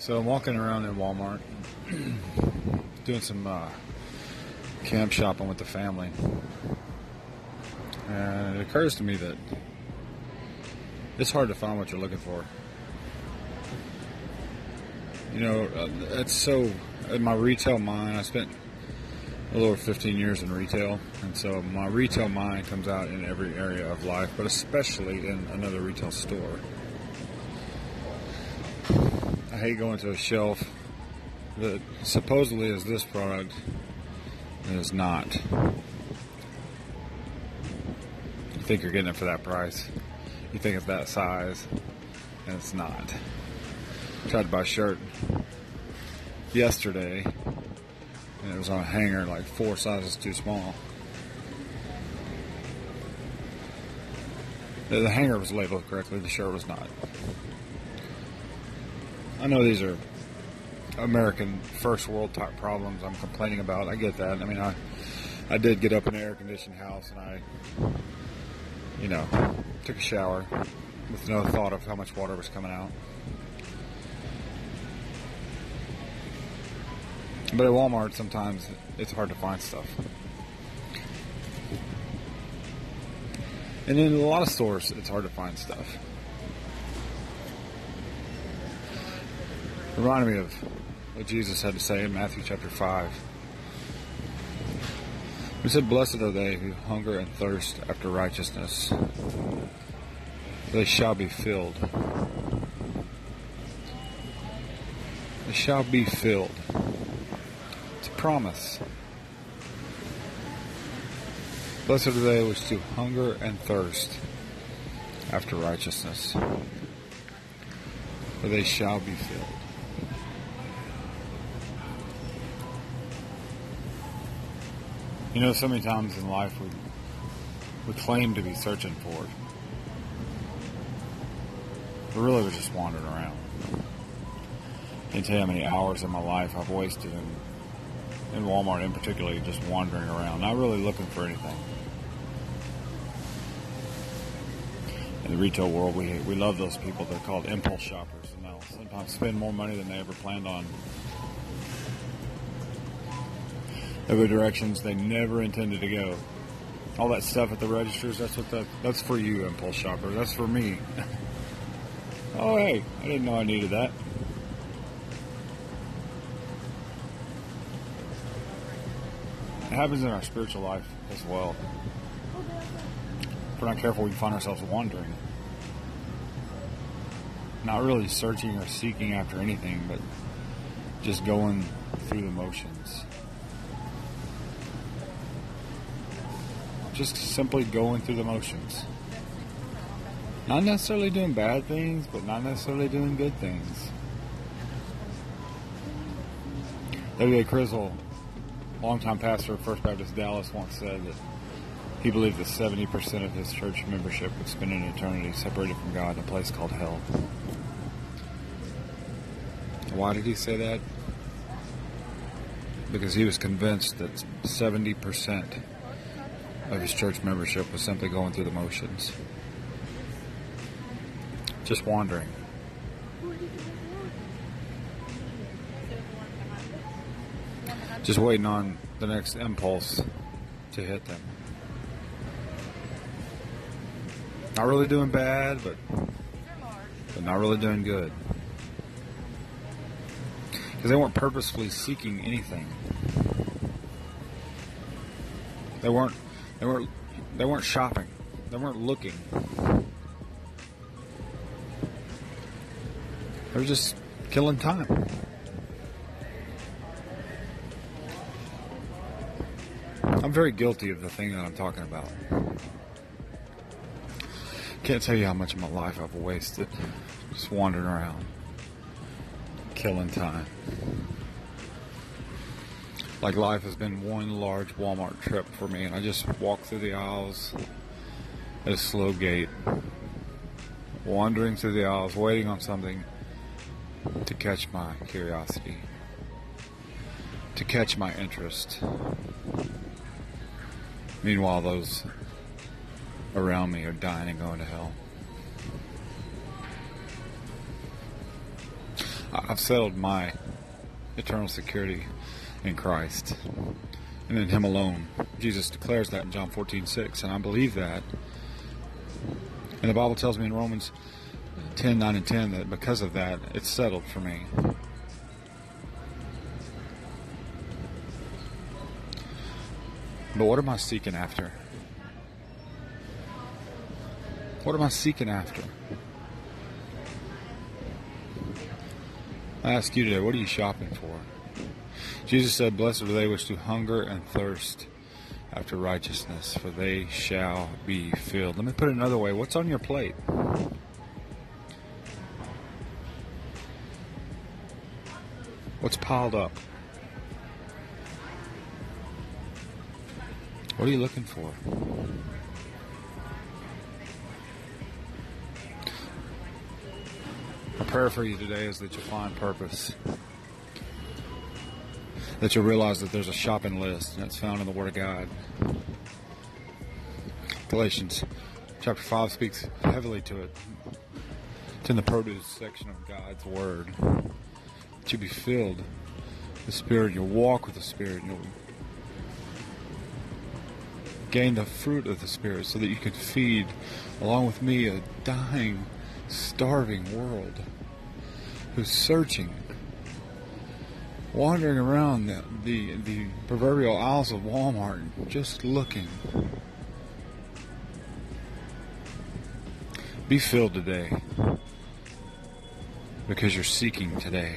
So I'm walking around in Walmart, doing some uh, camp shopping with the family, and it occurs to me that it's hard to find what you're looking for. You know, uh, it's so in my retail mind. I spent a little over 15 years in retail, and so my retail mind comes out in every area of life, but especially in another retail store. I hate going to a shelf that supposedly is this product and is not. You think you're getting it for that price. You think it's that size, and it's not. I tried to buy a shirt yesterday, and it was on a hanger like four sizes too small. The the hanger was labeled correctly, the shirt was not. I know these are American first world type problems I'm complaining about. I get that. I mean, I I did get up in an air conditioned house and I, you know, took a shower with no thought of how much water was coming out. But at Walmart, sometimes it's hard to find stuff. And in a lot of stores, it's hard to find stuff. It reminded me of what Jesus had to say in Matthew chapter 5. He said, Blessed are they who hunger and thirst after righteousness. They shall be filled. They shall be filled. It's a promise. Blessed are they which do hunger and thirst after righteousness, for they shall be filled. You know, so many times in life we we claim to be searching for it, but really we're just wandering around. I can tell you how many hours of my life I've wasted in in Walmart, in particular, just wandering around, not really looking for anything. In the retail world, we we love those people. They're called impulse shoppers, and they'll sometimes spend more money than they ever planned on They go directions they never intended to go. All that stuff at the registers, that's what that, that's for you, impulse shopper. That's for me. oh, hey, I didn't know I needed that. It happens in our spiritual life as well. If we're not careful, we find ourselves wandering. Not really searching or seeking after anything, but just going through the motions. Just simply going through the motions. Not necessarily doing bad things, but not necessarily doing good things. W.A. Criswell, longtime pastor of First Baptist Dallas, once said that he believed that 70% of his church membership would spend an eternity separated from God in a place called hell. Why did he say that? Because he was convinced that 70% of his church membership was simply going through the motions. Just wandering. Just waiting on the next impulse to hit them. Not really doing bad, but but not really doing good. Because they weren't purposefully seeking anything. They weren't they weren't they weren't shopping. They weren't looking. They were just killing time. I'm very guilty of the thing that I'm talking about. Can't tell you how much of my life I've wasted just wandering around, killing time like life has been one large Walmart trip for me, and I just walk through the aisles at a slow gait, wandering through the aisles, waiting on something to catch my curiosity, to catch my interest. Meanwhile, those around me are dying and going to hell. I've settled my eternal security in Christ and in Him alone. Jesus declares that in John 14 6, and I believe that. And the Bible tells me in Romans 10 9 and 10 that because of that, it's settled for me. But what am I seeking after? What am I seeking after? I ask you today, what are you shopping for? Jesus said, Blessed are they which do hunger and thirst after righteousness, for they shall be filled. Let me put it another way what's on your plate? What's piled up? What are you looking for? My prayer for you today is that you find purpose. That you'll realize that there's a shopping list and it's found in the Word of God. Galatians chapter 5 speaks heavily to it. It's in the produce section of God's Word. You be filled with the Spirit, you'll walk with the Spirit, you'll gain the fruit of the Spirit so that you can feed, along with me, a dying starving world who's searching, wandering around the, the, the proverbial aisles of Walmart, just looking. Be filled today because you're seeking today.